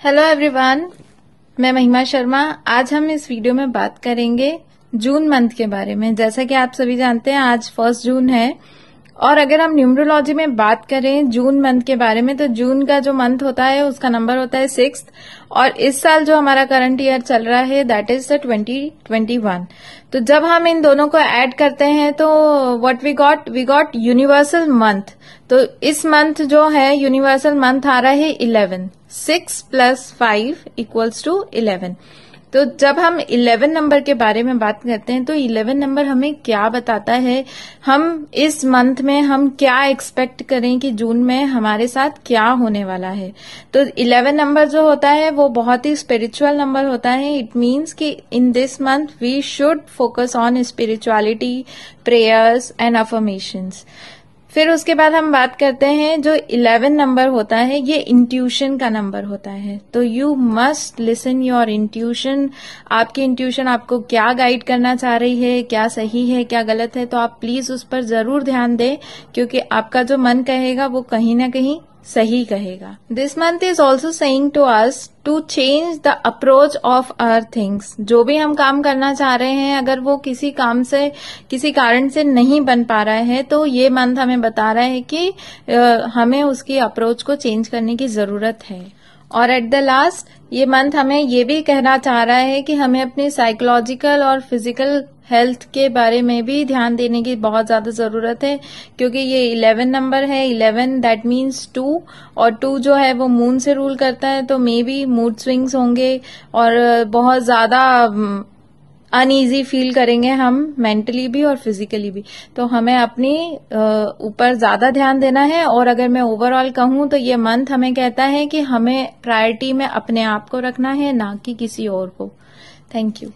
Hello everyone मैं महिमा शर्मा। आज हम इस वीडियो में बात करेंगे जून मंथ के बारे में। जैसा कि आप सभी जानते हैं, आज फ़र्स्ट जून है। और अगर हम न्यूमरोलॉजी में बात करें जून मंथ के बारे में तो जून का जो मंथ होता है, उसका नंबर होता है सिक्स और इस साल जो हमारा करंट ईयर चल रहा है that is the twenty twenty one तो जब हम इन दोनों को ऐड करते हैं तो what we got we got universal month तो इस मंथ जो है यूनिवर्सल मंथ आ रहा है eleven six plus five equals to eleven. तो जब हम 11 नंबर के बारे में बात करते हैं तो 11 नंबर हमें क्या बताता है? हम इस मंथ में हम क्या एक्सपेक्ट करें कि जून में हमारे साथ क्या होने वाला है? तो 11 नंबर जो होता है, वो बहुत ही स्पिरिचुअल नंबर होता है। इट मीन्स कि in this month we should focus on spirituality prayers and affirmations फिर उसके बाद हम बात करते हैं, जो इलेवन नंबर होता है, ये इंट्यूशन का नंबर होता है। तो you must listen your intuition आपकी इंट्यूशन आपको क्या गाइड करना चाह रही है, क्या सही है, क्या गलत है तो आप प्लीज़ उस पर ज़रूर ध्यान दें, क्योंकि आपका जो मन कहेगा वो कहीं ना कहीं सही कहेगा। This month is also saying to us to change the approach of our things जो भी हम काम करना चाह रहे हैं, अगर वो किसी काम से, किसी कारण से नहीं बन पा रहा है तो ये मंथ हमें बता रहा है कि हमें उसकी अप्रोच को चेंज करने की ज़रूरत है। और एट द लास्ट ये मंथ हमें ये भी कहना चाह रहा है कि हमें अपनी साइकोलॉजिकल और फ़िज़िकल हेल्थ के बारे में भी ध्यान देने की बहुत ज़्यादा ज़रूरत है, क्योंकि ये इलेवन नंबर है इलेवन दैट मीन्स टू और टू जो है वो मून से रूल करता है तो मे बी मूड स्विंग्स होंगे, और बहुत ज़्यादा अनईजी फील करेंगे हम मेंटली भी और फिजिकली भी। तो हमें अपनी ऊपर ज़्यादा ध्यान देना है और अगर मैं ओवरऑल कहूँ तो ये मंथ हमें कहता है कि हमें प्रायोरिटी में अपने आप को रखना है, ना कि किसी और को। Thank you